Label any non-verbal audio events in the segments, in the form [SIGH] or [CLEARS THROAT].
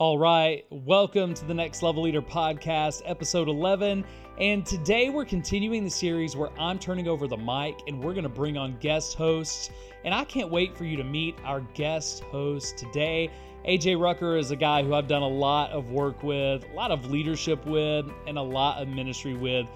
All right, welcome to the Next Level Leader podcast, episode 11. And today we're continuing the series where I'm turning over the mic and we're going to bring on guest hosts. And I can't wait for you to meet our guest host today. AJ Rucker is a guy who I've done a lot of work with, a lot of leadership with, and a lot of ministry with.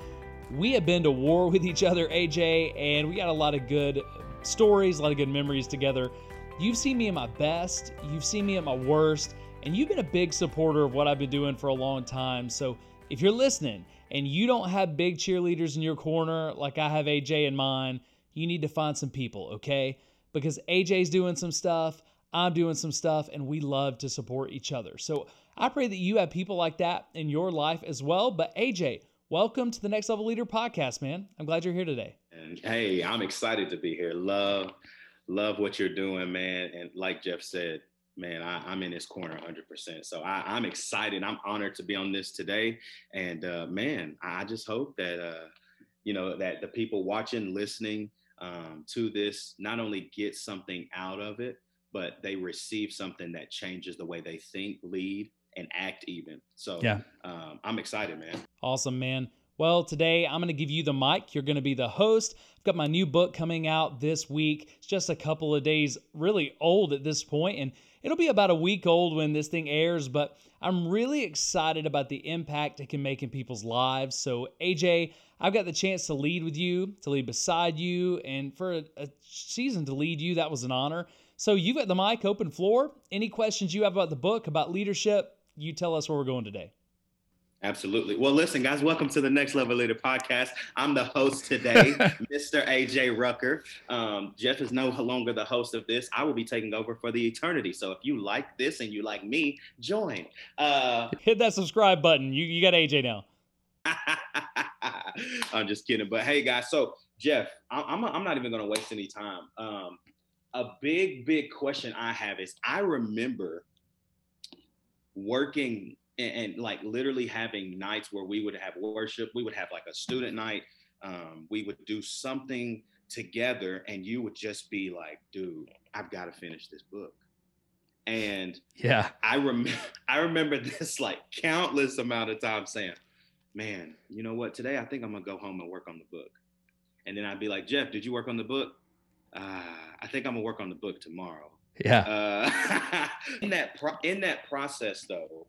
We have been to war with each other, AJ, and we got a lot of good stories, a lot of good memories together. You've seen me at my best, you've seen me at my worst and you've been a big supporter of what I've been doing for a long time. So if you're listening and you don't have big cheerleaders in your corner like I have AJ in mine, you need to find some people, okay? Because AJ's doing some stuff, I'm doing some stuff, and we love to support each other. So I pray that you have people like that in your life as well. But AJ, welcome to the Next Level Leader podcast, man. I'm glad you're here today. And hey, I'm excited to be here. Love, love what you're doing, man. And like Jeff said, man, I, am in this corner 100%. So I, am excited. I'm honored to be on this today. And uh, man, I just hope that, uh, you know, that the people watching, listening um, to this not only get something out of it, but they receive something that changes the way they think, lead, and act even. So yeah. Um, I'm excited, man. Awesome, man. Well, today I'm going to give you the mic. You're going to be the host. I've got my new book coming out this week. It's just a couple of days really old at this point, and It'll be about a week old when this thing airs, but I'm really excited about the impact it can make in people's lives. So, AJ, I've got the chance to lead with you, to lead beside you, and for a, a season to lead you, that was an honor. So, you've got the mic, open floor. Any questions you have about the book, about leadership, you tell us where we're going today. Absolutely. Well, listen, guys, welcome to the Next Level Leader podcast. I'm the host today, [LAUGHS] Mr. AJ Rucker. Um, Jeff is no longer the host of this. I will be taking over for the eternity. So if you like this and you like me, join. Uh, [LAUGHS] Hit that subscribe button. You, you got AJ now. [LAUGHS] I'm just kidding. But hey, guys, so Jeff, I'm, I'm not even going to waste any time. Um, a big, big question I have is I remember working and, and, like literally having nights where we would have worship we would have like a student night um, we would do something together and you would just be like dude i've got to finish this book. And yeah. I remember [LAUGHS] i remember this like countless amount of times saying man you know what? Today i think i'm gonna go home and work on the book. And then i'd be like jeff did you work on the book? Uh, i think i'm gonna work on the book tomorrow. Yeah. Uh, [LAUGHS] in that pro- in that process though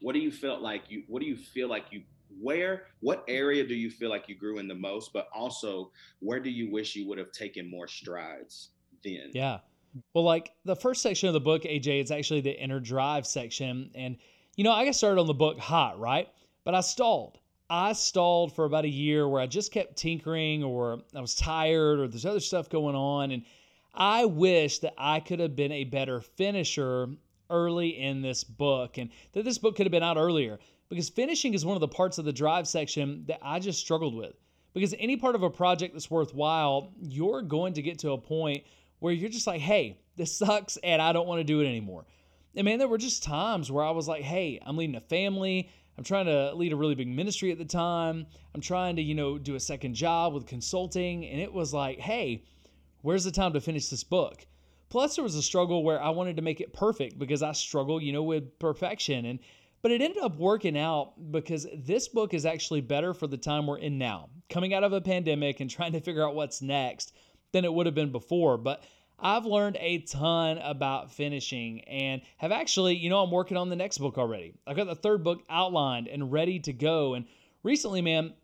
what do you feel like you what do you feel like you where what area do you feel like you grew in the most? But also where do you wish you would have taken more strides then? Yeah. Well like the first section of the book aj it's actually the inner drive section. And you know i got started on the book hot right? But i stalled. I stalled for about a year where i just kept tinkering or i was tired or there's other stuff going on. And i wish that i could have been a better finisher early in this book and that this book could have been out earlier because finishing is one of the parts of the drive section that I just struggled with. Because any part of a project that's worthwhile, you're going to get to a point where you're just like, hey, this sucks and I don't want to do it anymore. And man, there were just times where I was like, hey, I'm leading a family. I'm trying to lead a really big ministry at the time. I'm trying to, you know, do a second job with consulting. And it was like, hey, where's the time to finish this book? Plus, there was a struggle where I wanted to make it perfect because I struggle, you know, with perfection. And but it ended up working out because this book is actually better for the time we're in now, coming out of a pandemic and trying to figure out what's next than it would have been before. But I've learned a ton about finishing and have actually, you know, I'm working on the next book already. I've got the third book outlined and ready to go. And recently, man,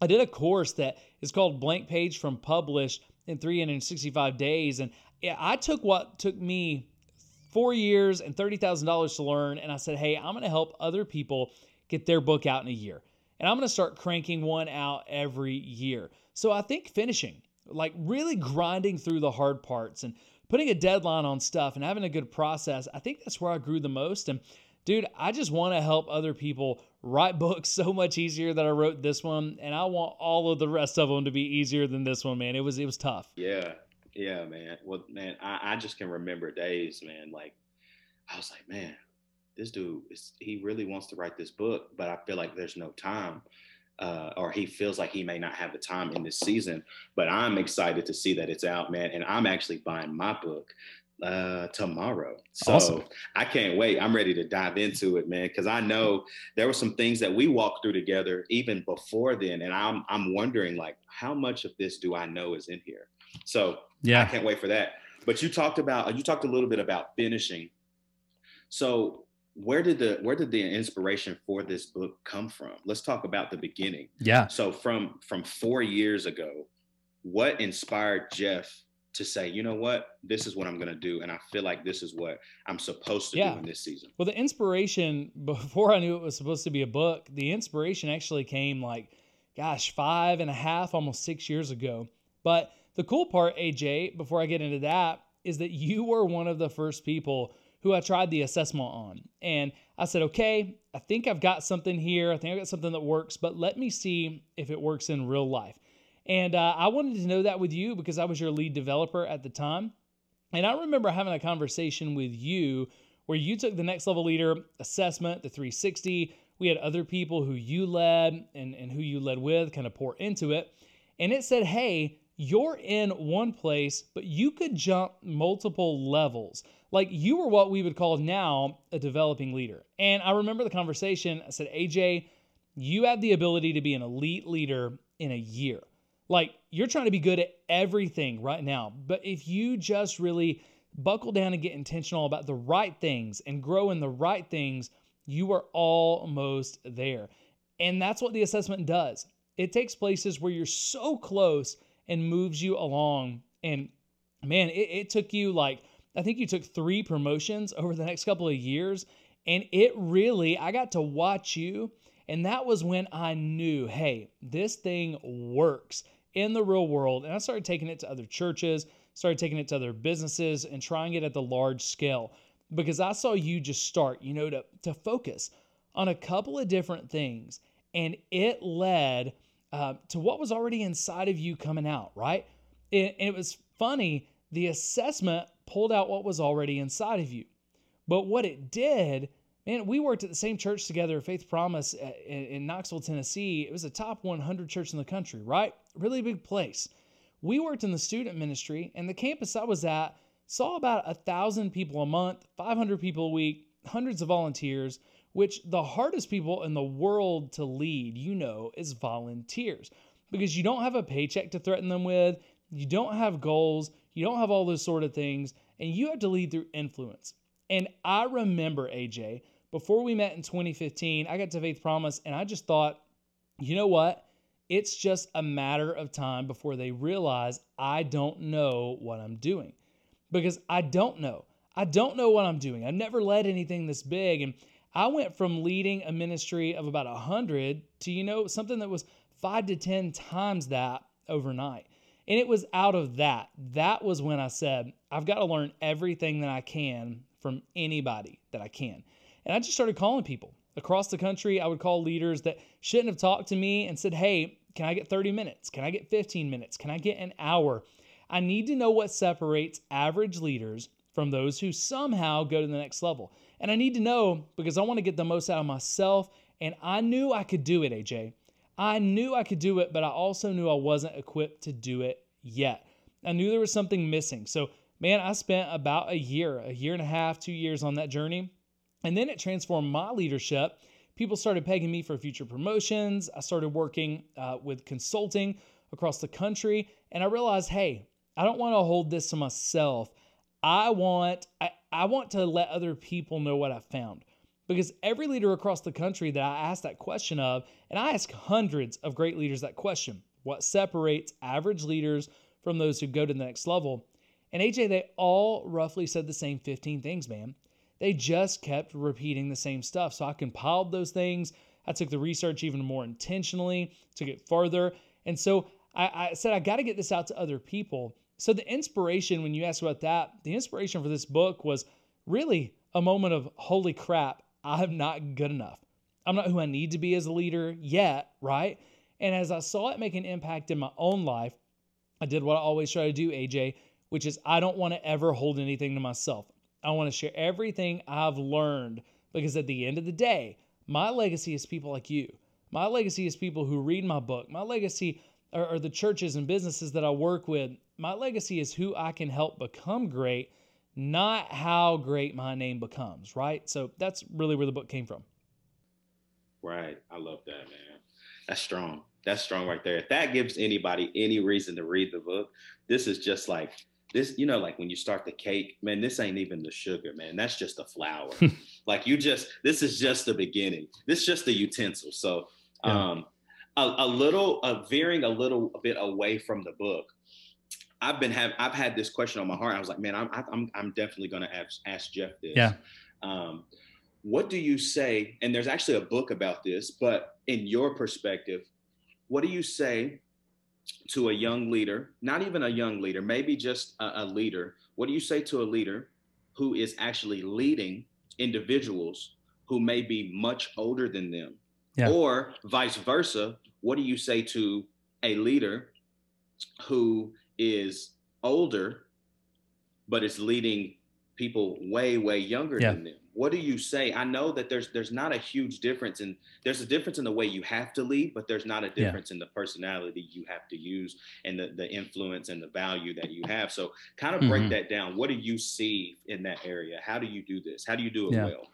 I did a course that is called Blank Page from Published in 365 days. And I took what took me four years and $30,000 to learn, and I said, hey, I'm going to help other people get their book out in a year. And I'm going to start cranking one out every year. So I think finishing, like really grinding through the hard parts and putting a deadline on stuff and having a good process, I think that's where I grew the most. And dude, I just want to help other people write [LAUGHS] books so much easier than I wrote this one, and I want all of the rest of them to be easier than this one, man. It was it was tough. Yeah, yeah, man. Well, man, I, I just can remember days, man. Like, I was like, man, this dude is he really wants to write this book, but I feel like there's no time. Uh, or he feels like he may not have the time in this season, but I'm excited to see that it's out, man. And I'm actually buying my book uh, tomorrow. So Awesome. I can't wait. I'm ready to dive into it, man, because I know there were some things that we walked through together even before then, and I'm I'm wondering like how much of this do I know is in here. So yeah, I can't wait for that. But you talked about you talked a little bit about finishing. So where did the where did the inspiration for this book come from? Let's talk about the beginning. Yeah. So from from four years ago, what inspired Jeff to say, you know what, this is what I'm gonna do, and I feel like this is what I'm supposed to Yeah. do in this season. Well, the inspiration [LAUGHS] before I knew it was supposed to be a book, the inspiration actually came like, gosh, five and a half, almost six years ago. But the cool part, AJ, before I get into that, is that you were one of the first people who I tried the assessment on. And I said, okay, I think I've got something here. I think I've got something that works, but let me see if it works in real life. And uh, I wanted to know that with you because I was your lead developer at the time. And I remember having a conversation with you where you took the next level leader assessment, the 360. We had other people who you led and, and who you led with kind of pour into it. And it said, hey, you're in one place, but you could jump multiple levels. Like you were what we would call now a developing leader. And I remember the conversation. I said, AJ, you have the ability to be an elite leader in a year. Like you're trying to be good at everything right now. But if you just really buckle down and get intentional about the right things and grow in the right things, you are almost there. And that's what the assessment does. It takes places where you're so close and moves you along. And man, it, it took you like, I think you took three promotions over the next couple of years. And it really, I got to watch you. And that was when I knew, hey, this thing works in the real world. And I started taking it to other churches, started taking it to other businesses, and trying it at the large scale because I saw you just start, you know, to, to focus on a couple of different things. And it led uh, to what was already inside of you coming out, right? It, it was funny. The assessment pulled out what was already inside of you. But what it did, man, we worked at the same church together, Faith Promise uh, in, in Knoxville, Tennessee. It was a top 100 church in the country, right? Really big place. We worked in the student ministry, and the campus I was at saw about a thousand people a month, 500 people a week, hundreds of volunteers, which the hardest people in the world to lead, you know, is volunteers because you don't have a paycheck to threaten them with, you don't have goals, you don't have all those sort of things, and you have to lead through influence. And I remember, AJ, before we met in 2015, I got to Faith Promise and I just thought, you know what? It's just a matter of time before they realize I don't know what I'm doing because I don't know. I don't know what I'm doing. I've never led anything this big. And I went from leading a ministry of about 100 to, you know, something that was five to 10 times that overnight. And it was out of that. That was when I said, I've got to learn everything that I can from anybody that I can. And I just started calling people across the country. I would call leaders that shouldn't have talked to me and said, Hey, can I get 30 minutes? Can I get 15 minutes? Can I get an hour? I need to know what separates average leaders from those who somehow go to the next level. And I need to know because I want to get the most out of myself. And I knew I could do it, AJ. I knew I could do it, but I also knew I wasn't equipped to do it yet. I knew there was something missing. So, man, I spent about a year, a year and a half, two years on that journey. And then it transformed my leadership. People started pegging me for future promotions. I started working uh, with consulting across the country. And I realized, hey, I don't want to hold this to myself. I want I, I want to let other people know what I found. Because every leader across the country that I ask that question of, and I ask hundreds of great leaders that question, what separates average leaders from those who go to the next level? And AJ, they all roughly said the same 15 things, man. They just kept repeating the same stuff. So I compiled those things. I took the research even more intentionally, took it further. And so I, I said, I got to get this out to other people. So the inspiration, when you ask about that, the inspiration for this book was really a moment of holy crap, I'm not good enough. I'm not who I need to be as a leader yet, right? And as I saw it make an impact in my own life, I did what I always try to do, AJ, which is I don't want to ever hold anything to myself. I want to share everything I've learned because at the end of the day, my legacy is people like you. My legacy is people who read my book. My legacy are, are the churches and businesses that I work with. My legacy is who I can help become great, not how great my name becomes, right? So that's really where the book came from. Right. I love that, man. That's strong. That's strong right there. If that gives anybody any reason to read the book, this is just like this, you know, like when you start the cake, man, this ain't even the sugar, man. That's just the flour. [LAUGHS] like you just, this is just the beginning. This is just the utensil. So, um, a, a little, uh, veering a little bit away from the book. I've been have I've had this question on my heart. I was like, man, I'm I'm I'm definitely gonna ask, ask Jeff this. Yeah. Um, what do you say? And there's actually a book about this, but in your perspective, what do you say to a young leader, not even a young leader, maybe just a, a leader? What do you say to a leader who is actually leading individuals who may be much older than them? Yeah. Or vice versa, what do you say to a leader who is older but is leading people way way younger yeah. than them what do you say i know that there's there's not a huge difference in there's a difference in the way you have to lead but there's not a difference yeah. in the personality you have to use and the, the influence and the value that you have so kind of break mm-hmm. that down what do you see in that area how do you do this how do you do it well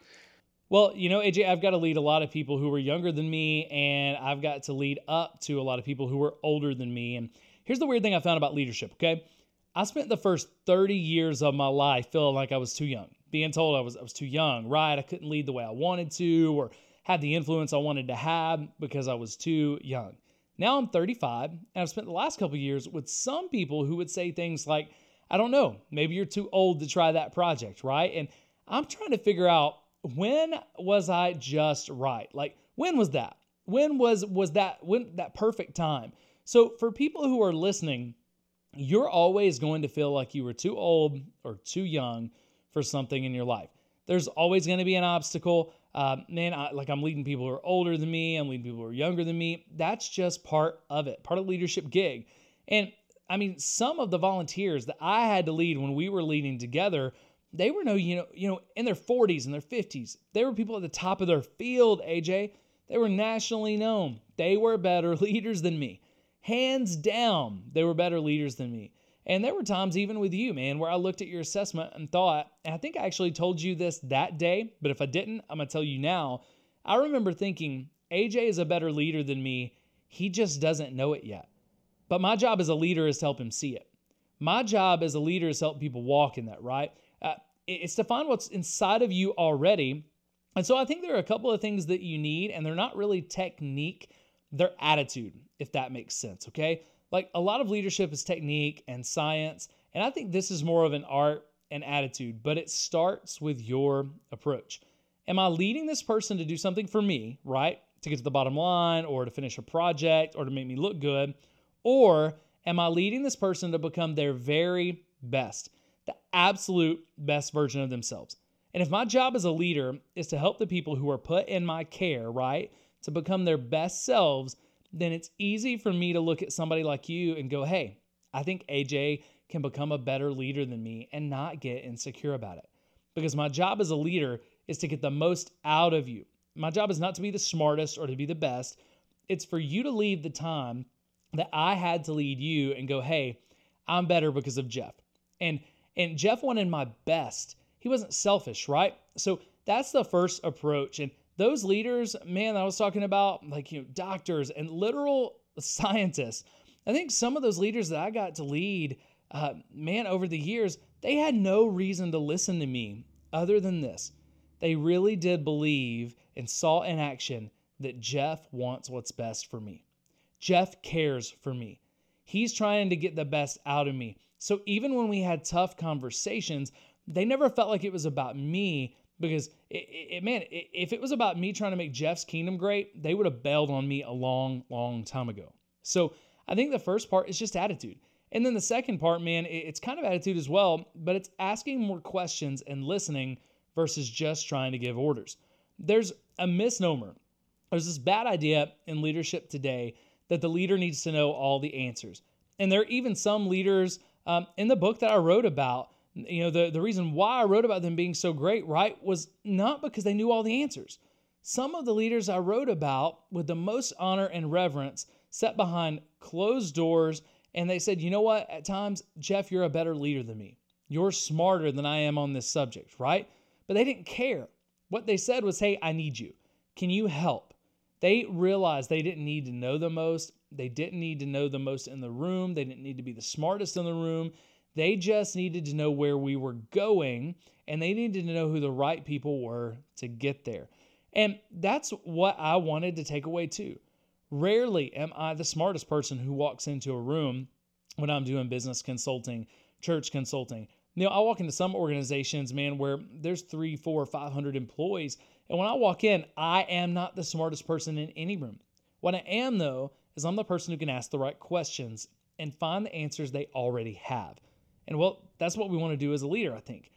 well, you know, AJ, I've got to lead a lot of people who were younger than me, and I've got to lead up to a lot of people who were older than me. And here's the weird thing I found about leadership, okay? I spent the first 30 years of my life feeling like I was too young, being told I was I was too young, right? I couldn't lead the way I wanted to or had the influence I wanted to have because I was too young. Now I'm 35 and I've spent the last couple years with some people who would say things like, I don't know, maybe you're too old to try that project, right? And I'm trying to figure out when was I just right? Like when was that? When was was that when that perfect time? So for people who are listening, you're always going to feel like you were too old or too young for something in your life. There's always going to be an obstacle. Uh, man, I, like I'm leading people who are older than me, I'm leading people who are younger than me. That's just part of it, part of leadership gig. And I mean, some of the volunteers that I had to lead when we were leading together, they were no, you know, you know, in their 40s and their 50s. They were people at the top of their field, AJ. They were nationally known. They were better [LAUGHS] leaders than me. Hands down, they were better leaders than me. And there were times, even with you, man, where I looked at your assessment and thought, and I think I actually told you this that day, but if I didn't, I'm going to tell you now. I remember thinking, AJ is a better leader than me. He just doesn't know it yet. But my job as a leader is to help him see it. My job as a leader is to help people walk in that, right? Uh, it's to find what's inside of you already. And so I think there are a couple of things that you need, and they're not really technique they're attitude, if that makes sense, okay? Like a lot of leadership is technique and science, and I think this is more of an art and attitude, but it starts with your approach. Am I leading this person to do something for me, right? To get to the bottom line or to finish a project or to make me look good? Or am I leading this person to become their very best, the absolute best version of themselves? And if my job as a leader is to help the people who are put in my care, right, to become their best selves, then it's easy for me to look at somebody like you and go, hey, I think AJ can become a better leader than me and not get insecure about it. Because my job as a leader is to get the most out of you. My job is not to be the smartest or to be the best. It's for you to leave the time that I had to lead you and go, hey, I'm better because of Jeff. And and Jeff wanted my best. He wasn't selfish, right? So that's the first approach. And those leaders, man, I was talking about, like, you know, doctors and literal scientists. I think some of those leaders that I got to lead, uh, man, over the years, they had no reason to listen to me other than this. They really did believe and saw in action that Jeff wants what's best for me. Jeff cares for me. He's trying to get the best out of me. So even when we had tough conversations, they never felt like it was about me because it, it, man, if it was about me trying to make Jeff's kingdom great, they would have bailed on me a long, long time ago. So I think the first part is just attitude. And then the second part, man, it's kind of attitude as well, but it's asking more questions and listening versus just trying to give orders. There's a misnomer. There's this bad idea in leadership today that the leader needs to know all the answers. And there are even some leaders um, in the book that I wrote about you know, the, the reason why I wrote about them being so great, right, was not because they knew all the answers. Some of the leaders I wrote about with the most honor and reverence sat behind closed doors and they said, you know what, at times, Jeff, you're a better leader than me. You're smarter than I am on this subject, right? But they didn't care. What they said was, Hey, I need you. Can you help? They realized they didn't need to know the most. They didn't need to know the most in the room. They didn't need to be the smartest in the room. They just needed to know where we were going and they needed to know who the right people were to get there. And that's what I wanted to take away too. Rarely am I the smartest person who walks into a room when I'm doing business consulting, church consulting. You know, I walk into some organizations, man, where there's three, four, five hundred employees. And when I walk in, I am not the smartest person in any room. What I am, though, is I'm the person who can ask the right questions and find the answers they already have. And well, that's what we want to do as a leader, I think.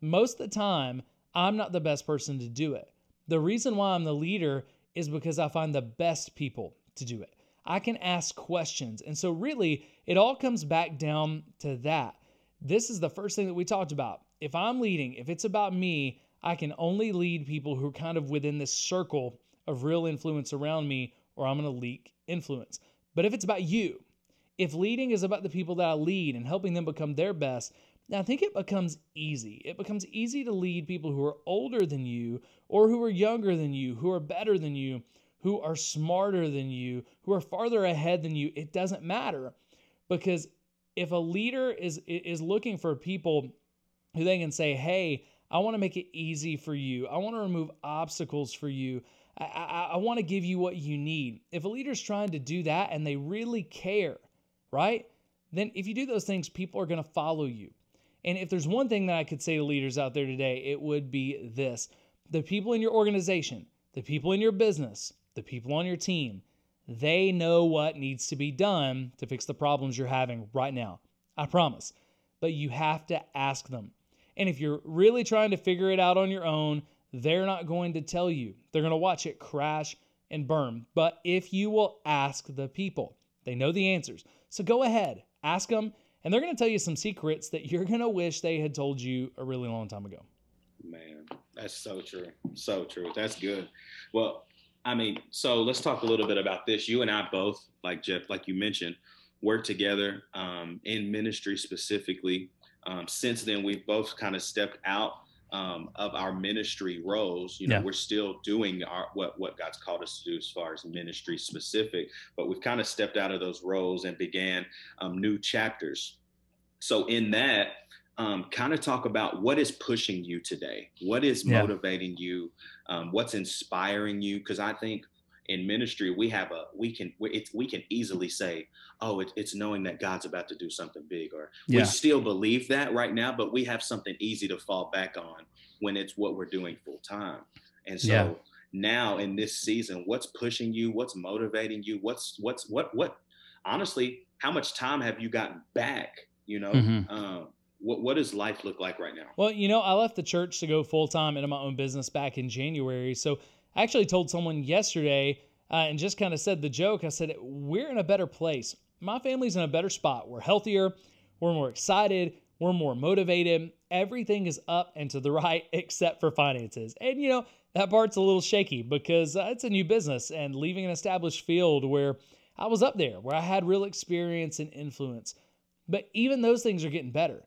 Most of the time, I'm not the best person to do it. The reason why I'm the leader is because I find the best people to do it. I can ask questions. And so, really, it all comes back down to that. This is the first thing that we talked about. If I'm leading, if it's about me, I can only lead people who are kind of within this circle of real influence around me, or I'm going to leak influence. But if it's about you, if leading is about the people that I lead and helping them become their best, now, I think it becomes easy. It becomes easy to lead people who are older than you or who are younger than you, who are better than you, who are smarter than you, who are farther ahead than you. It doesn't matter because if a leader is is looking for people who they can say, "Hey, I want to make it easy for you. I want to remove obstacles for you. I, I, I want to give you what you need." If a leader's trying to do that and they really care, right? Then if you do those things, people are going to follow you. And if there's one thing that I could say to leaders out there today, it would be this the people in your organization, the people in your business, the people on your team, they know what needs to be done to fix the problems you're having right now. I promise. But you have to ask them. And if you're really trying to figure it out on your own, they're not going to tell you. They're going to watch it crash and burn. But if you will ask the people, they know the answers. So go ahead, ask them, and they're going to tell you some secrets that you're going to wish they had told you a really long time ago. Man, that's so true. So true. That's good. Well, I mean, so let's talk a little bit about this. You and I both, like Jeff, like you mentioned, work together um, in ministry specifically. Um, since then, we've both kind of stepped out um, of our ministry roles. You know, yeah. we're still doing our what what God's called us to do as far as ministry specific, but we've kind of stepped out of those roles and began um, new chapters. So in that, um, kind of talk about what is pushing you today, what is yeah. motivating you, um, what's inspiring you, because I think in ministry we have a we can it's we can easily say oh it, it's knowing that god's about to do something big or yeah. we still believe that right now but we have something easy to fall back on when it's what we're doing full time and so yeah. now in this season what's pushing you what's motivating you what's what's what what honestly how much time have you gotten back you know mm-hmm. um, what, what does life look like right now well you know i left the church to go full time into my own business back in january so I actually told someone yesterday uh, and just kind of said the joke. I said, We're in a better place. My family's in a better spot. We're healthier, we're more excited, we're more motivated. Everything is up and to the [LAUGHS] right except for finances. And, you know, that part's a little shaky because uh, it's a new business and leaving an established field where I was up there, where I had real experience and influence. But even those things are getting better.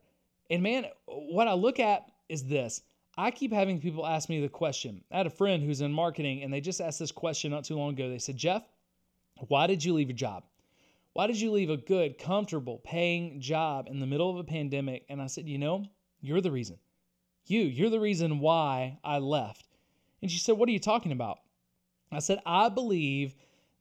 And man, what I look at is this I keep having people ask me the question. I had a friend who's in marketing and they just asked this question not too long ago. They said, Jeff, why did you leave your job? Why did you leave a good, comfortable, paying job in the middle of a pandemic? And I said, You know, you're the reason. You, you're the reason why I left. And she said, What are you talking about? I said, I believe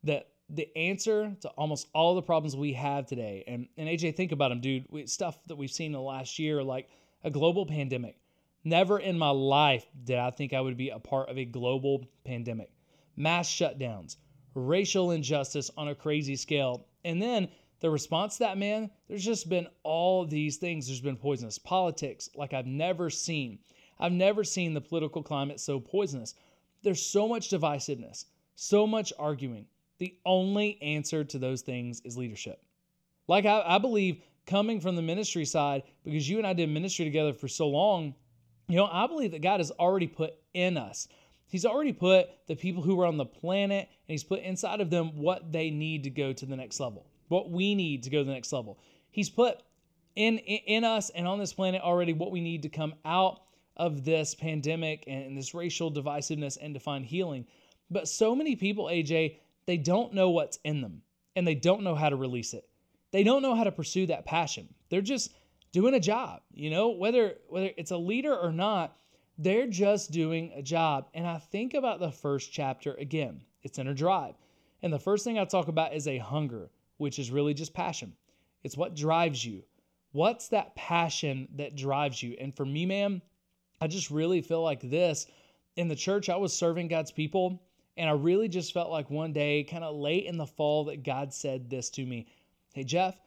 that the answer to almost all the problems we have today, and, and AJ, think about them, dude, stuff that we've seen in the last year, like a global pandemic, Never in my life did I think I would be a part of a global pandemic. Mass shutdowns, racial injustice on a crazy scale. And then the response to that, man, there's just been all these things. There's been poisonous politics like I've never seen. I've never seen the political climate so poisonous. There's so much divisiveness, so much arguing. The only answer to those things is leadership. Like I, I believe coming from the ministry side, because you and I did ministry together for so long, you know, I believe that God has already put in us. He's already put the people who are on the planet and He's put inside of them what they need to go to the next level, what we need to go to the next level. He's put in, in us and on this planet already what we need to come out of this pandemic and this racial divisiveness and to find healing. But so many people, AJ, they don't know what's in them and they don't know how to release it. They don't know how to pursue that passion. They're just doing a job, you know, whether whether it's a leader or not, they're just doing a job. And I think about the first chapter again. It's inner drive. And the first thing I talk about is a hunger, which is really just passion. It's what drives you. What's that passion that drives you? And for me, man, I just really feel like this in the church, I was serving God's people. And I really just felt like one day, kind of late in the fall, that God said this to me Hey, Jeff,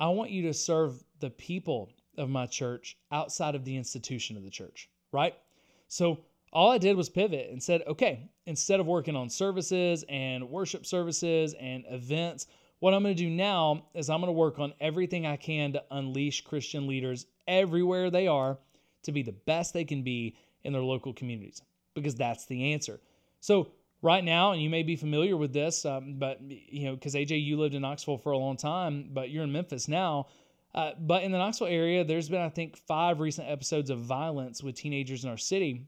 I want you to serve the people of my church outside of the institution of the church, right? So all I did was pivot and said, okay, instead of working on services and worship services and events, what I'm going to do now is I'm going to work on everything I can to unleash Christian leaders everywhere they are to be the best they can be in their local communities because that's the answer. So, right now, and you may be familiar with this, um, but you know, because AJ, you lived in Knoxville for a long time, but you're in Memphis now. Uh, but in the Knoxville area, there's been, I think, five recent episodes of violence with teenagers in our city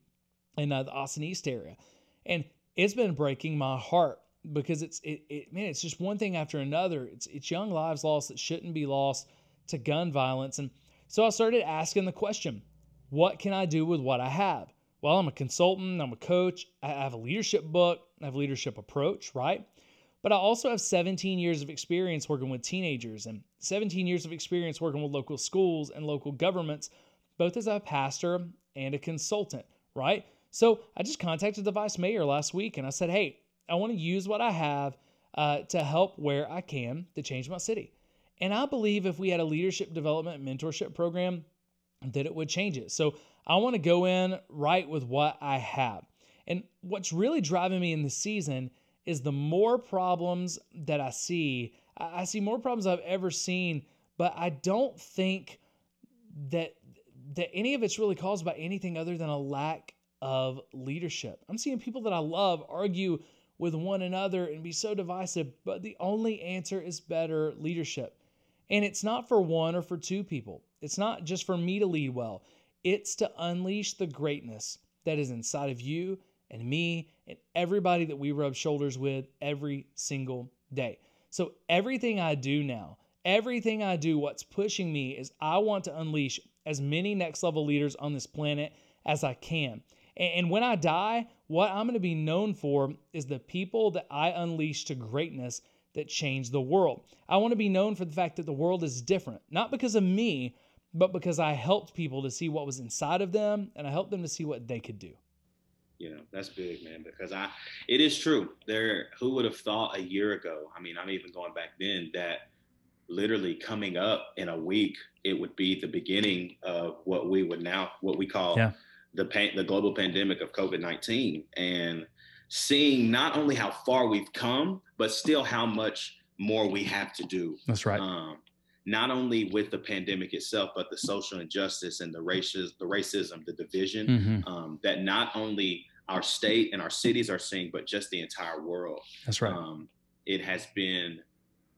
in uh, the Austin East area. And it's been breaking my heart because it's, it, it, man, it's just one thing after another. It's, it's young lives lost that shouldn't be lost to gun violence. And so I started asking the question what can I do with what I have? Well, I'm a consultant, I'm a coach, I have a leadership book, I have a leadership approach, right? But I also have 17 years of experience working with teenagers and 17 years of experience working with local schools and local governments, both as a pastor and a consultant, right? So I just contacted the vice mayor last week and I said, hey, I want to use what I have uh, to help where I can to change my city. And I believe if we had a leadership development mentorship program, that it would change it. So I want to go in right with what I have. And what's really driving me in the season is the more problems that I see, I see more problems I've ever seen, but I don't think that that any of it's really caused by anything other than a lack of leadership. I'm seeing people that I love argue with one another and be so divisive, but the only answer is better leadership. And it's not for one or for two people. It's not just for me to lead well. It's to unleash the greatness that is inside of you and me and everybody that we rub shoulders with every single day. So, everything I do now, everything I do, what's pushing me is I want to unleash as many next level leaders on this planet as I can. And when I die, what I'm going to be known for is the people that I unleash to greatness that change the world. I want to be known for the fact that the world is different, not because of me, but because I helped people to see what was inside of them and I helped them to see what they could do you know that's big man because i it is true there who would have thought a year ago i mean i'm even going back then that literally coming up in a week it would be the beginning of what we would now what we call yeah. the pain the global pandemic of covid-19 and seeing not only how far we've come but still how much more we have to do that's right um, not only with the pandemic itself, but the social injustice and the races, the racism, the division mm-hmm. um, that not only our state and our cities are seeing, but just the entire world. That's right. Um, it has been,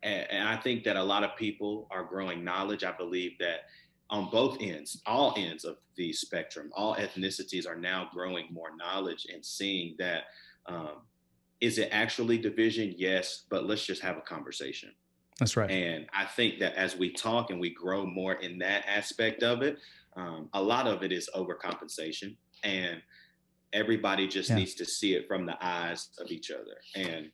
and I think that a lot of people are growing knowledge. I believe that on both ends, all ends of the spectrum, all ethnicities are now growing more knowledge and seeing that um, is it actually division? Yes, but let's just have a conversation. That's right. And I think that as we talk and we grow more in that aspect of it, um, a lot of it is overcompensation. And everybody just yeah. needs to see it from the eyes of each other. And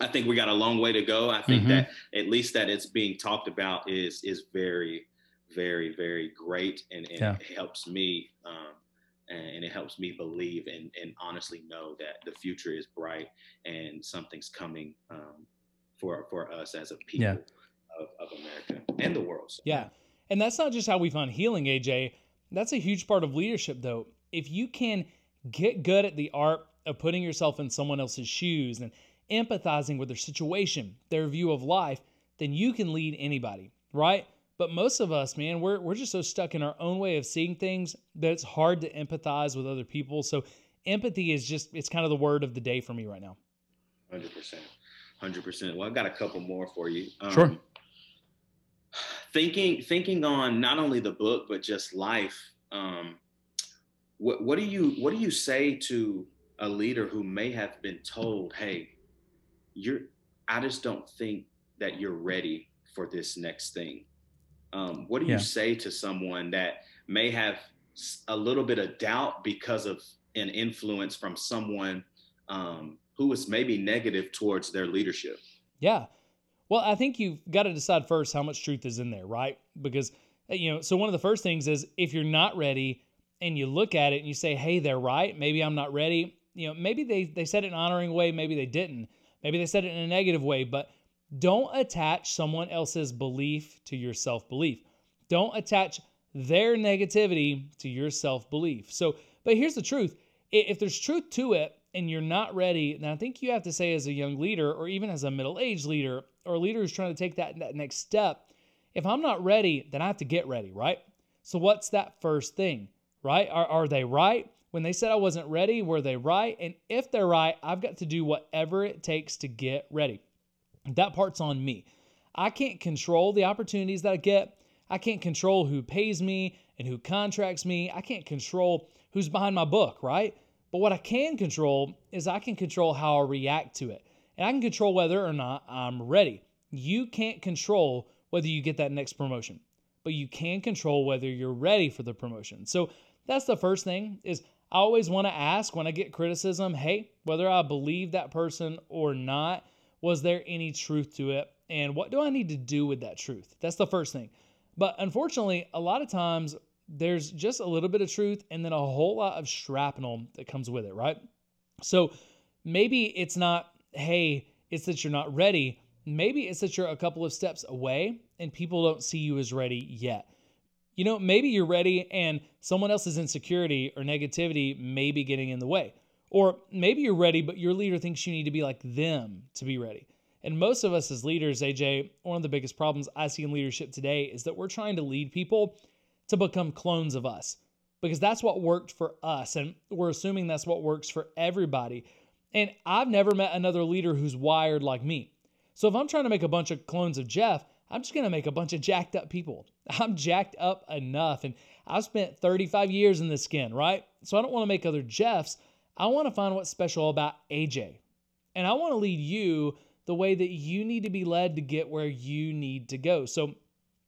I think we got a long way to go. I think mm-hmm. that at least that it's being talked about is is very, very, very great, and, and yeah. it helps me, um, and it helps me believe and and honestly know that the future is bright and something's coming um, for for us as a people yeah. of, of America and the world. So. Yeah, and that's not just how we find healing, AJ. That's a huge part of leadership, though. If you can get good at the art of putting yourself in someone else's shoes and empathizing with their situation, their view of life, then you can lead anybody, right? But most of us, man, we're, we're just so stuck in our own way of seeing things that it's hard to empathize with other people. So empathy is just, it's kind of the word of the day for me right now. 100%. 100%. Well, I got a couple more for you. Um, sure. thinking thinking on not only the book but just life. Um, what what do you what do you say to a leader who may have been told, "Hey, you're I just don't think that you're ready for this next thing." Um, what do you say to someone that may have a little bit of doubt because of an influence from someone um, who was maybe negative towards their leadership? Yeah. Well, I think you've got to decide first how much truth is in there, right? Because, you know, so one of the first things is if you're not ready and you look at it and you say, hey, they're right, maybe I'm not ready, you know, maybe they, they said it in an honoring way, maybe they didn't. Maybe they said it in a negative way, but don't attach someone else's belief to your self belief. Don't attach their negativity to your self belief. So, but here's the truth if there's truth to it and you're not ready, then I think you have to say, as a young leader, or even as a middle aged leader, or a leader who's trying to take that, that next step, if I'm not ready, then I have to get ready, right? So, what's that first thing, right? Are, are they right? When they said I wasn't ready, were they right? And if they're right, I've got to do whatever it takes to get ready. That part's on me. I can't control the opportunities that I get. I can't control who pays me and who contracts me. I can't control who's behind my book, right? But what I can control is I can control how I react to it. And I can control whether or not I'm ready. You can't control whether you get that next promotion, but you can control whether you're ready for the promotion. So that's the first thing is I always want to ask when I get criticism, hey, whether I believe that person or not, was there any truth to it? And what do I need to do with that truth? That's the first thing. But unfortunately, a lot of times there's just a little bit of truth and then a whole lot of shrapnel that comes with it, right? So maybe it's not, hey, it's that you're not ready. Maybe it's that you're a couple of steps away and people don't see you as ready yet. You know, maybe you're ready and someone else's insecurity or negativity may be getting in the way. Or maybe you're ready, but your leader thinks you need to be like them to be ready. And most of us as leaders, AJ, one of the biggest problems I see in leadership today is that we're trying to lead people to become clones of us because that's what worked for us. And we're assuming that's what works for everybody. And I've never met another leader who's wired like me. So if I'm trying to make a bunch of clones of Jeff, I'm just going to make a bunch of jacked up people. [LAUGHS] I'm jacked up enough. And I've spent 35 years in this skin, right? So I don't want to make other Jeffs. I want to find what's special about AJ. And I want to lead you the way that you need to be led to get where you need to go. So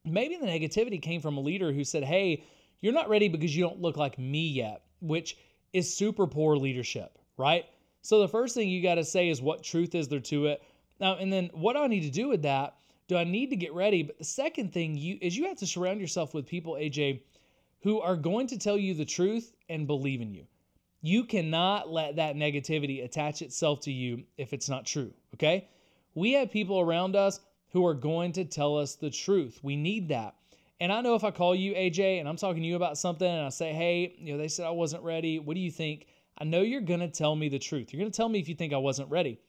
maybe the negativity came from a leader who said, Hey, you're not ready because you don't look like me yet, which is super poor leadership, right? So the first thing you got to say is what truth is there to it. Now, and then what do I need to do with that? Do I need to get ready? But the second thing you is you have to surround yourself with people, AJ, who are going to tell you the truth and believe in you. You cannot let that negativity attach itself to you if it's not true, okay? We have people around us who are going to tell us the truth. We need that. And I know if I call you AJ and I'm talking to you about something and I say, hey, you know, they said I wasn't ready. What do you think? I know you're going to tell me the truth. You're going to tell me if you think I wasn't ready.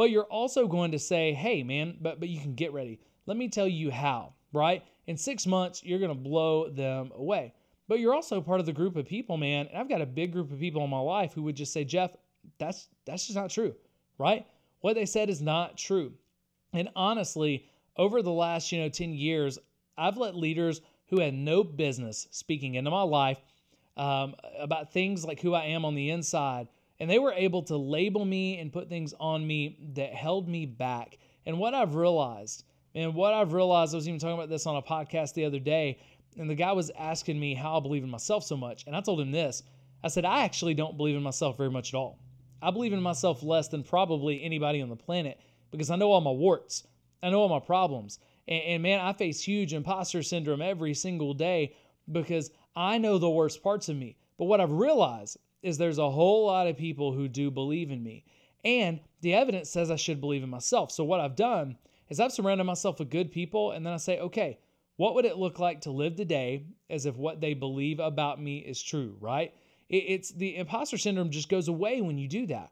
But you're also going to say, hey, man, but, but you can get ready. Let me tell you how, right? In six months, you're going to blow them away. But you're also part of the group of people, man. And I've got a big group of people in my life who would just say, Jeff, that's that's just not true, right? What they said is not true. And honestly, over the last, you know, 10 years, I've let leaders who had no business speaking into my life um, about things like who I am on the inside. And they were able to label me and put things on me that held me back. And what I've realized, and what I've realized, I was even talking about this on a podcast the other day, and the guy was asking me how I believe in myself so much. And I told him this I said, I actually don't believe in myself very much at all. I believe in myself less than probably anybody on the planet because I know all my warts, I know all my problems. And, and man, I face huge imposter syndrome every single day because I know the worst parts of me. But what I've realized is there's a whole lot of people who do believe in me. And the evidence says I should believe in myself. So what I've done is I've surrounded myself with good people and then I say, okay, what would it look like to live today as if what they believe about me is true, right? It's the imposter syndrome just goes away when you do that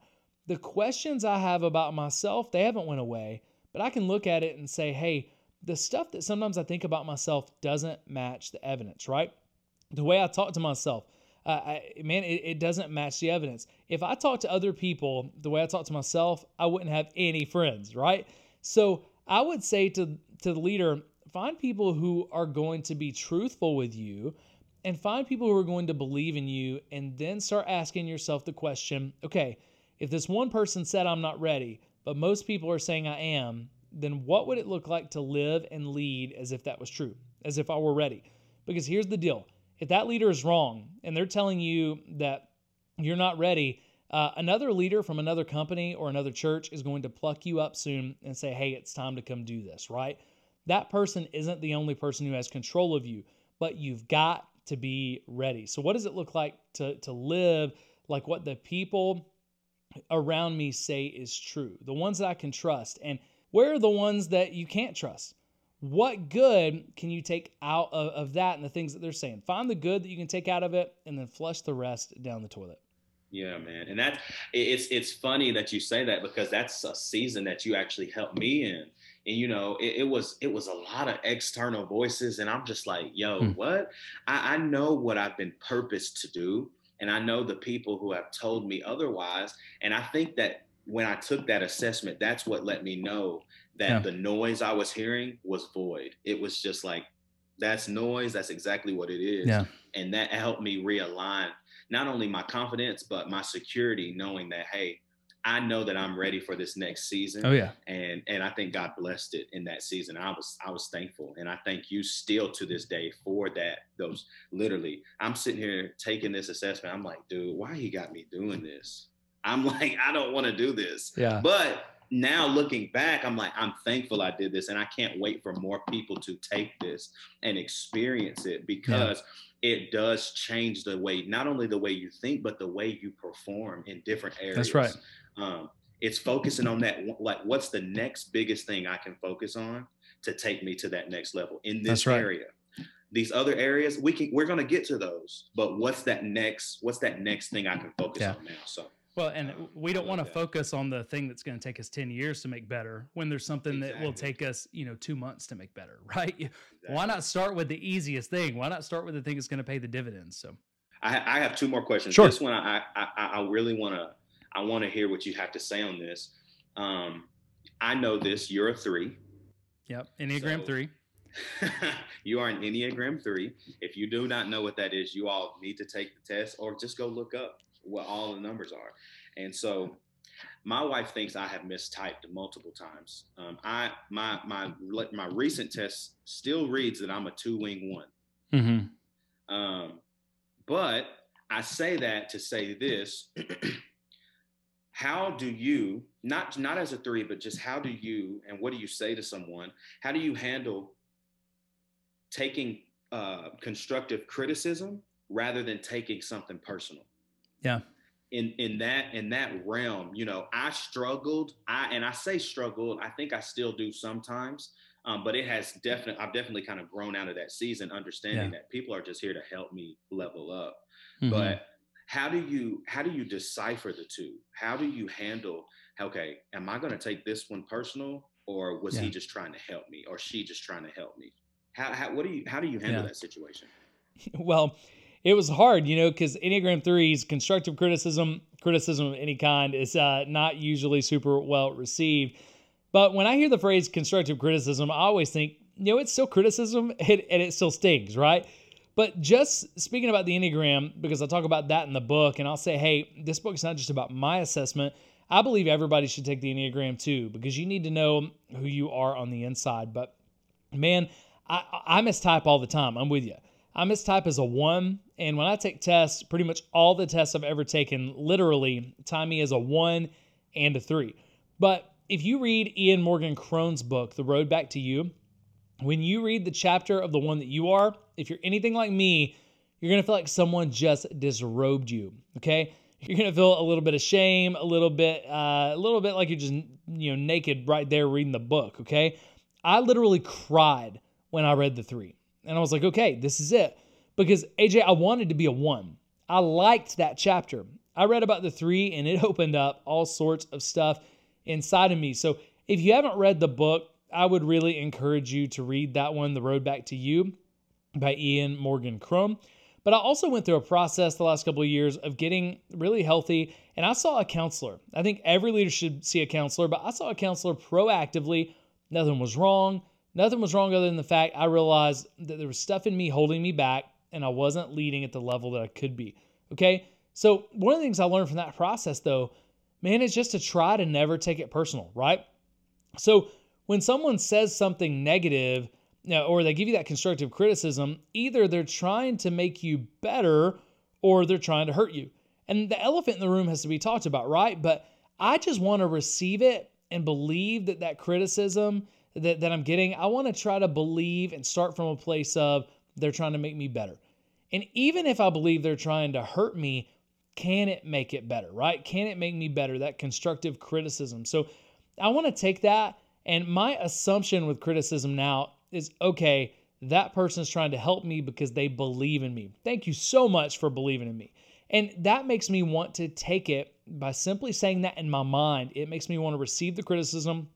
the questions I have about myself, they haven't went away, but I can look at it and say, hey, the stuff that sometimes I think about myself doesn't match the evidence, right? The way I talk to myself, uh, I, man, it, it doesn't match the evidence. If I talk to other people the way I talk to myself, I wouldn't have any friends, right? So I would say to, to the leader, find people who are going to be truthful with you and find people who are going to believe in you and then start asking yourself the question okay, if this one person said I'm not ready, but most people are saying I am, then what would it look like to live and lead as if that was true, as if I were ready? Because here's the deal if that leader is wrong and they're telling you that you're not ready, uh, another leader from another company or another church is going to pluck you up soon and say, hey, it's time to come do this, right? That person isn't the only person who has control of you, but you've got to be ready. So, what does it look like to, to live like what the people around me say is true? The ones that I can trust. And where are the ones that you can't trust? What good can you take out of, of that and the things that they're saying? Find the good that you can take out of it and then flush the rest down the toilet. Yeah, man. And that's it's it's funny that you say that because that's a season that you actually helped me in. And you know, it, it was it was a lot of external voices, and I'm just like, yo, hmm. what? I, I know what I've been purposed to do, and I know the people who have told me otherwise. And I think that when I took that assessment, that's what let me know that yeah. the noise I was hearing was void. It was just like that's noise. That's exactly what it is. Yeah. And that helped me realign not only my confidence but my security, knowing that hey, I know that I'm ready for this next season. Oh yeah. And and I think God blessed it in that season. I was I was thankful. And I thank you still to this day for that. Those literally, I'm sitting here taking this assessment. I'm like, dude, why he got me doing this? I'm [LAUGHS] like, I don't want to do this. Yeah. But now looking back, I'm like, I'm thankful I did this. And I can't wait for more people to take this and experience it because yeah. it does change the way, not only the way you think, but the way you perform in different areas. That's right. Um, it's focusing on that, like, what's the next biggest thing I can focus on to take me to that next level in this right. area? These other areas, we can, we're going to get to those, but what's that next, what's that next thing I can focus yeah. on now? So well, and we don't want to focus on the thing that's going to take us 10 years to make better when there's something exactly. that will take us, you know, two months to make better, [LAUGHS] right? Exactly. Why not start with the easiest thing? Why not start with the thing that's going to pay the dividends? So I, I have two more questions. Sure. This one, I, I, I really want to, I want to hear what you have to say on this. Um, I know this, you're a three. Yep. Enneagram so, three. [LAUGHS] you are an Enneagram three. If you do not know what that is, you all need to take the test or just go look up what all the numbers are. And so my wife thinks I have mistyped multiple times. Um, I my my my recent test still reads that I'm a two wing one. Mm-hmm. Um, but I say that to say this: [CLEARS THROAT] How do you not not as a three, but just how do you and what do you say to someone? How do you handle taking uh, constructive criticism rather than taking something personal? Yeah. In in that in that realm, you know, I struggled. I and I say struggled. I think I still do sometimes. Um, but it has definitely I've definitely kind of grown out of that season, understanding yeah. that people are just here to help me level up. Mm-hmm. But how do you how do you decipher the two? How do you handle? Okay, am I going to take this one personal, or was yeah. he just trying to help me, or she just trying to help me? How, how what do you how do you handle yeah. that situation? [LAUGHS] Well, it was hard, you know, because Enneagram threes, constructive criticism, criticism of any kind is uh, not usually super well received. But when I hear the phrase constructive criticism, I always think, you know, it's still criticism [LAUGHS] and, and it still stings, right? But just speaking about the Enneagram, because I talk about that in the book, and I'll say, hey, this book is not just about my assessment. I believe everybody should take the Enneagram too, because you need to know who you are on the inside. But man, I, I mistype all the time. I'm with you. I mistype as a one. And when I take tests, pretty much all the tests I've ever taken literally time me as a one and a three. But if you read Ian Morgan Cron's book, The Road Back to You, when you read the chapter of the one that you are, if you're anything like me, you're to feel like someone just disrobed you. Okay. You're to feel a little bit of shame, a little bit, uh, a little bit like you're just, you know, naked right there reading the book. Okay. I literally cried when I read the three. And I was like, okay, this is it. Because AJ, I wanted to be a one. I liked that chapter. I read about the three and it [LAUGHS] opened up all sorts of stuff inside of me. So if you haven't read the book, I would really encourage you to read that one, The Road Back to You by Ian Morgan Cron. But I also went through a process the last couple of years of getting really healthy, and I saw a counselor. I think every leader should see a counselor, but I saw a counselor proactively. Nothing was wrong. Nothing was wrong other than the fact I realized that there was stuff in me holding me back and I wasn't leading at the level that I could be. Okay. So, one of the things I learned from that process, though, man, is just to try to never take it personal, right? So, when someone says something negative, or they give you that constructive criticism, either they're trying to make you better or they're trying to hurt you. And the elephant in the room has to be talked about, right? But I just want to receive it and believe that that criticism that, that I'm getting, I want to try to believe and start from a place of they're trying to make me better. And even if I believe they're trying to hurt me, can it make it better, right? Can it make me better? That constructive criticism. So I want to take that. And my assumption with criticism now is okay, that person is trying to help me because they believe in me. Thank you so much for believing in me. And that makes me want to take it by simply saying that in my mind. It makes me want to receive the criticism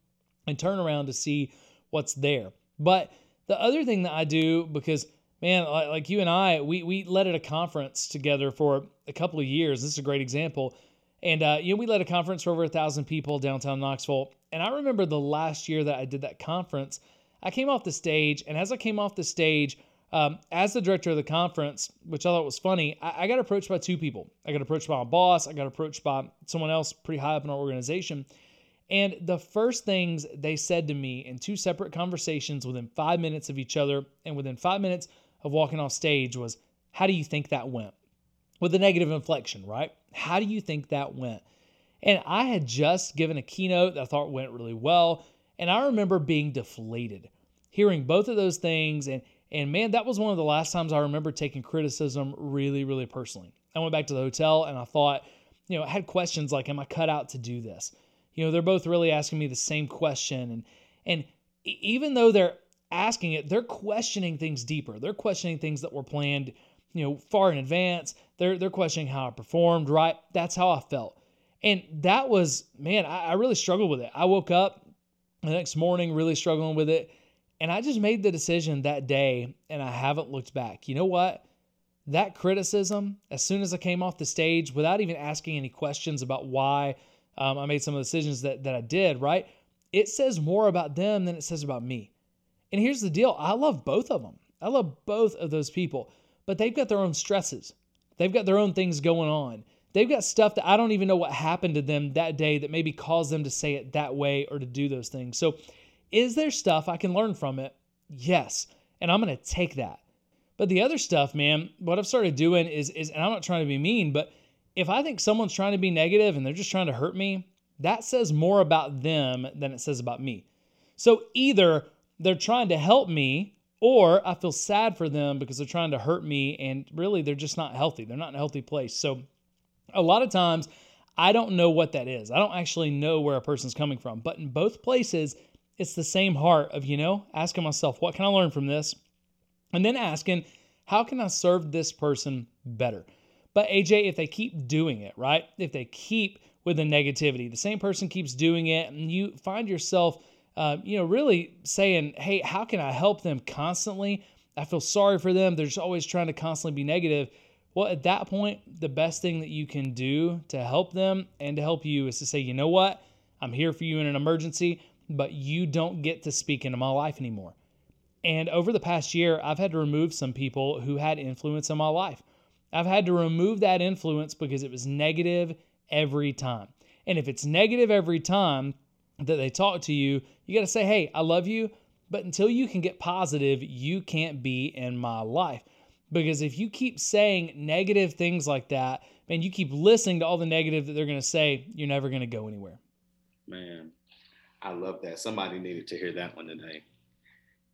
and turn around to see what's there. But the other thing that I do, because man, like you and I, we we led at a conference together for a couple of years. This is a great example. And uh, you know, we led a conference for over a thousand people downtown Knoxville. And I remember the last year that I did that conference, I came off the stage, and as I came off the stage, um, as the director of the conference, which I thought was funny, I, I, got approached by two people. I got approached by my boss. I got approached by someone else pretty high up in our organization. And the first things they said to me in two separate conversations within five minutes of each other and within five minutes of walking off stage was, How do you think that went? With a negative inflection, right? How do you think that went? And I had just given a keynote that I thought went really well. And I remember being deflated, hearing both of those things. And, and man, that was one of the last times I remember taking criticism really, really personally. I went back to the hotel and I thought, you know, I had questions like, Am I cut out to do this? You know, they're both really asking me the same question. And, and even though they're asking it, they're questioning things deeper. They're questioning things that were planned, you know, far in advance. They're, they're questioning how I performed, right? That's how I felt. And that was, man, I, I really struggled with it. I woke up the next morning really struggling with it. And I just made the decision that day and I haven't looked back. You know what? That criticism, as soon as I came off the stage, without even asking any questions about why um, I made some of the decisions that, that I did, right? It says more about them than it says about me. And here's the deal I love both of them. I love both of those people, but they've got their own stresses. They've got their own things going on. They've got stuff that I don't even know what happened to them that day that maybe caused them to say it that way or to do those things. So, is there stuff I can learn from it? Yes. And I'm going to take that. But the other stuff, man, what I've started doing is is and I'm not trying to be mean, but if I think someone's trying to be negative and they're just trying to hurt me, that says more about them than it says about me. So either they're trying to help me or I feel sad for them because they're trying to hurt me and really they're just not healthy. They're not in a healthy place. So a lot of times I don't know what that is. I don't actually know where a person's coming from. But in both places, it's the same heart of, you know, asking myself, what can I learn from this? And then asking, how can I serve this person better? But AJ, if they keep doing it, right? If they keep with the negativity, the same person keeps doing it, and you find yourself, uh, you know, really saying, hey, how can I help them constantly? I feel sorry for them. They're just always trying to constantly be negative. Well, at that point, the best thing that you can do to help them and to help you is to say, you know what? I'm here for you in an emergency, but you don't get to speak into my life anymore. And over the past year, I've had to remove some people who had influence in my life. I've had to remove that influence because it was negative every time. And if it's negative every time that they talk to you, you got to say, hey, I love you. But until you can get positive, you can't be in my life. Because if you keep saying negative things like that, and you keep listening to all the negative that they're going to say, you're never going to go anywhere. Man, I love that. Somebody needed to hear that one today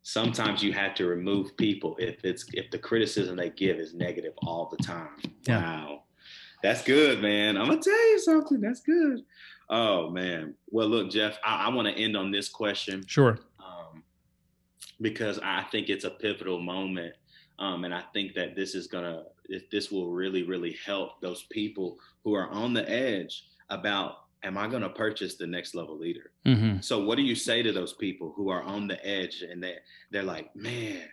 sometimes you have to remove people if it's if the criticism they give is negative all the time. Yeah. Wow. That's good, man. I'm gonna tell you something. That's good. Oh man. Well, look, Jeff, I, I want to end on this question. Sure. Um, because I think it's a pivotal moment. Um, and I think that this is gonna this will really, really help those people who are on the edge about am I going to purchase the next level leader? Mm-hmm. So what do you say to those people who are on the edge and they they're like, man,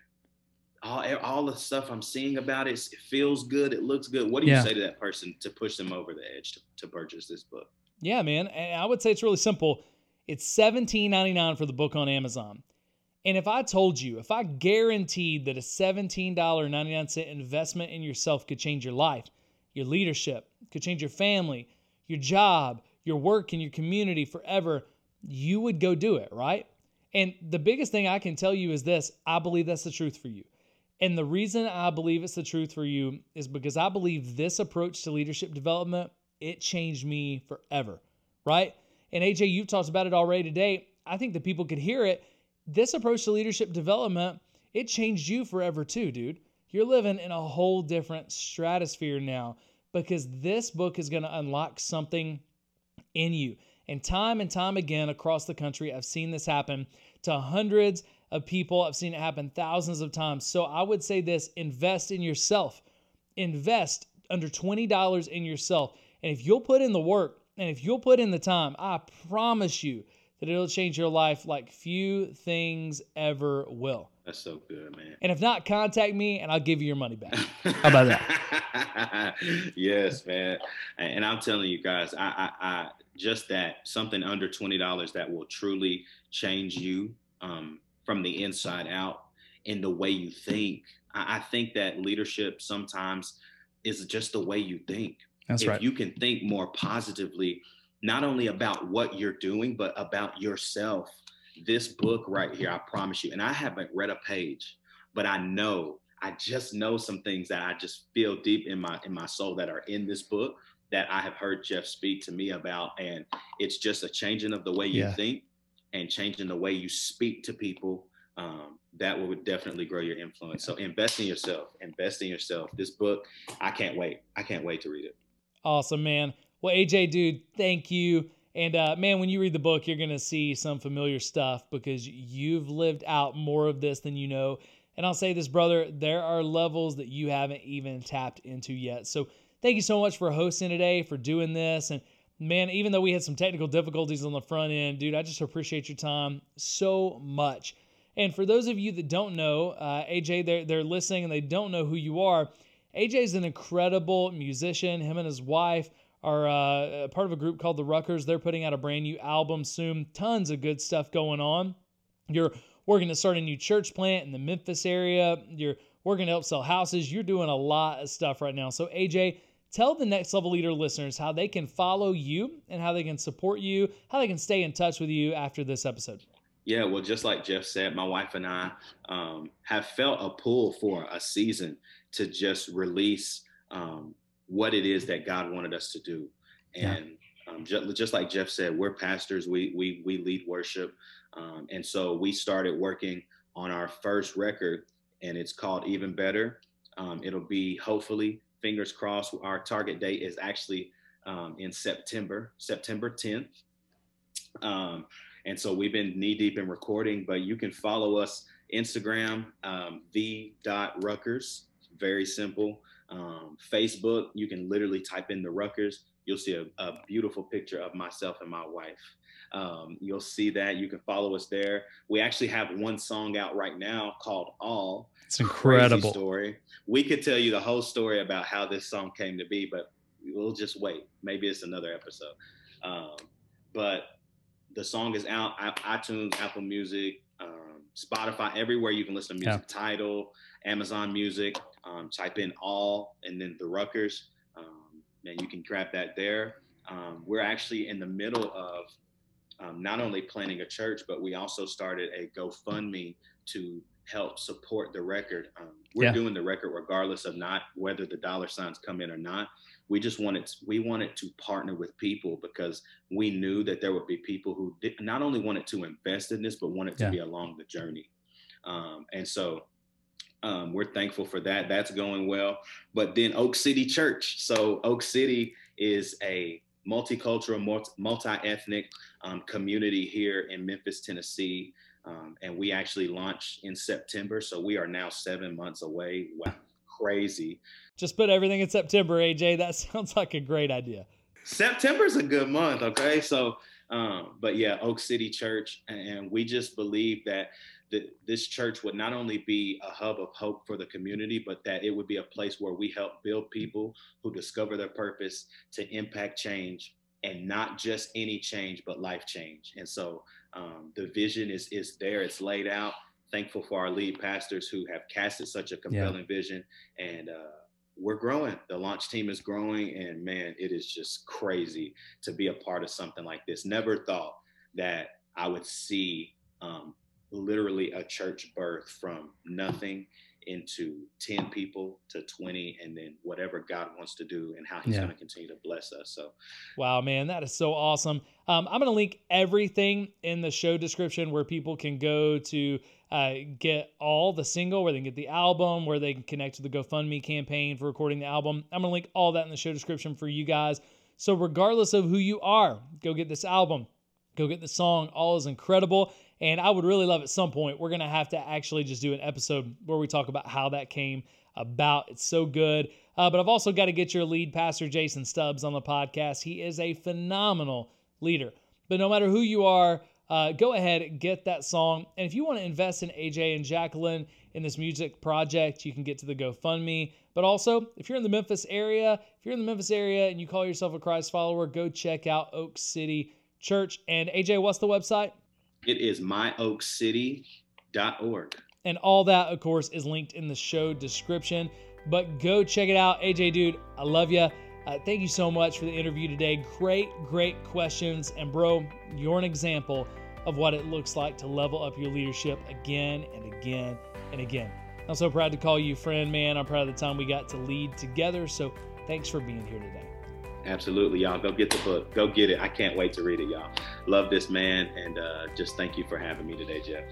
all all the stuff I'm seeing about it, it feels good, it looks good. What do you say to that person to push them over the edge to, to purchase this book? Yeah, man, and I would say it's really simple. It's $17.99 for the book on Amazon. And if I told you, if I guaranteed that a $17.99 investment in yourself could change your life, your leadership, could change your family, your job, your work, and your community forever, you would go do it, right? And the biggest thing I can tell you is this I believe that's the truth for you. And the reason I believe it's the truth for you is because I believe this approach to leadership development, it changed me forever, right? And AJ, you've talked about it already today. I think that people could hear it. This approach to leadership development, it changed you forever too, dude. You're living in a whole different stratosphere now because this book is going to unlock something in you. And time and time again across the country, I've seen this happen to hundreds of people. I've seen it happen thousands of times. So I would say this invest in yourself. Invest under $20 in yourself. And if you'll put in the work and if you'll put in the time, I promise you that it'll change your life like few things ever will. That's so good, man. And if not, contact me and I'll give you your money back. [LAUGHS] How about that? yes, man. And I'm telling you guys, I, I, I just that something under twenty dollars that will truly change you um, from the inside out in the way you think. I, I think that leadership sometimes is just the way you think. That's if right. you can think more positively, not only about what you're doing, but about yourself. This book right here, I promise you, and I haven't read a page, but I know, I just know some things that I just feel deep in my in my soul that are in this book that I have heard Jeff speak to me about. And it's just a changing of the way you Yeah. think and changing the way you speak to people. Um, that will definitely grow your influence. So invest in yourself. Invest in yourself. This book, I can't wait. I can't wait to read it. Awesome, man. Well, AJ, dude, thank you. And uh, man, when you read the book, you're going to see some familiar stuff because you've lived out more of this than you know. And I'll say this, brother, there are levels that you haven't even tapped into yet. So thank you so much for hosting today, for doing this. And man, even though we had some technical difficulties on the front end, dude, I just appreciate your time so much. And for those of you that don't know, uh, AJ, they're, they're listening and they don't know who you are. AJ is an incredible musician. Him and his wife are uh, part of a group called the Ruckers. They're putting out a brand new album soon. Tons of good stuff going on. You're working to start a new church plant in the Memphis area. You're working to help sell houses. You're doing a lot of stuff right now. So, AJ, tell the Next Level Leader listeners how they can follow you and how they can support you, how they can stay in touch with you after this episode. Yeah, well, just like Jeff said, my wife and I um, have felt a pull for a season to just release um, what it is that God wanted us to do. Yeah. And um, just, just like Jeff said, we're pastors. We we we lead worship, um, and so we started working on our first record, and it's called Even Better. Um, it'll be hopefully, fingers crossed. Our target date is actually um, in September, September 10th. Um, and so we've been knee deep in recording, but you can follow us Instagram, um, dot Ruckers, very simple. Um, Facebook, you can literally type in the Ruckers. You'll see a, a beautiful picture of myself and my wife. Um, you'll see that. You can follow us there. We actually have one song out right now called All. It's Crazy incredible. story. We could tell you the whole story about how this song came to be, but we'll just wait. Maybe it's another episode. Um, but the song is out iTunes, Apple Music, um, Spotify, everywhere you can listen to music. Title, Amazon Music. Um, type in all and then the Ruckers. Um, and you can grab that there. Um, we're actually in the middle of um, not only planning a church, but we also started a GoFundMe to help support the record. Um, we're Yeah. doing the record regardless of not whether the dollar signs come in or not. We just wanted we wanted to partner with people because we knew that there would be people who did, not only wanted to invest in this, but wanted to Yeah. be along the journey. Um, and so um, we're thankful for that. That's going well. But then Oak City Church. So Oak City is a multicultural, multi- multi-ethnic um, community here in Memphis, Tennessee. Um, and we actually launched in September. So we are now seven months away. Wow, crazy. Just put everything in September, AJ. That [LAUGHS] sounds like a great idea. September is a good month. Okay. So, um, but yeah, Oak City Church. And we just believe that that this church would not only be a hub of hope for the community, but that it would be a place where we help build people who discover their purpose to impact change and not just any change, but life change. And so um, the vision is is there, it's laid out. thankful for our lead pastors who have casted such a compelling yeah. vision and uh, we're growing. The launch team is growing, and man, it is just crazy to be a part of something like this. Never thought that I would see um, literally a church birth from nothing into 10 people to 20 and then whatever god wants to do and how he's yeah. going to continue to bless us. So wow man that is so awesome. Um, i'm going to link everything in the show description where people can go to uh, get all the single where they can get the album where they can connect to the gofundme campaign for recording the album. I'm going to link all that in the show description for you guys. So regardless of who you are go get this album. Go get the song. All is incredible and I would really love at some point, we're going to have to actually just do an episode where we talk about how that came about. It's so good. Uh, but I've also got to get your lead pastor, Jason Stubbs, on the podcast. He is a phenomenal leader. But no matter who you are, uh, go ahead, get that song. And if you want to invest in AJ and Jacqueline in this music project, you can get to the GoFundMe. But also, if you're in the Memphis area, if you're in the Memphis area and you call yourself a Christ follower, go check out Oak City Church. And AJ, what's the website? It is myoakcity.org. And all that, of course, is linked in the show description. But go check it out. AJ, dude, I love you. Uh, thank you so much for the interview today. Great, great questions. And, bro, you're an example of what it looks like to level up your leadership again and again and again. I'm so proud to call you friend, man. I'm proud of the time we got to lead together. So, thanks for being here today. Absolutely, y'all. Go get the book. Go get it. I can't wait to read it, y'all. Love this man, and uh, just thank you for having me today, Jeff.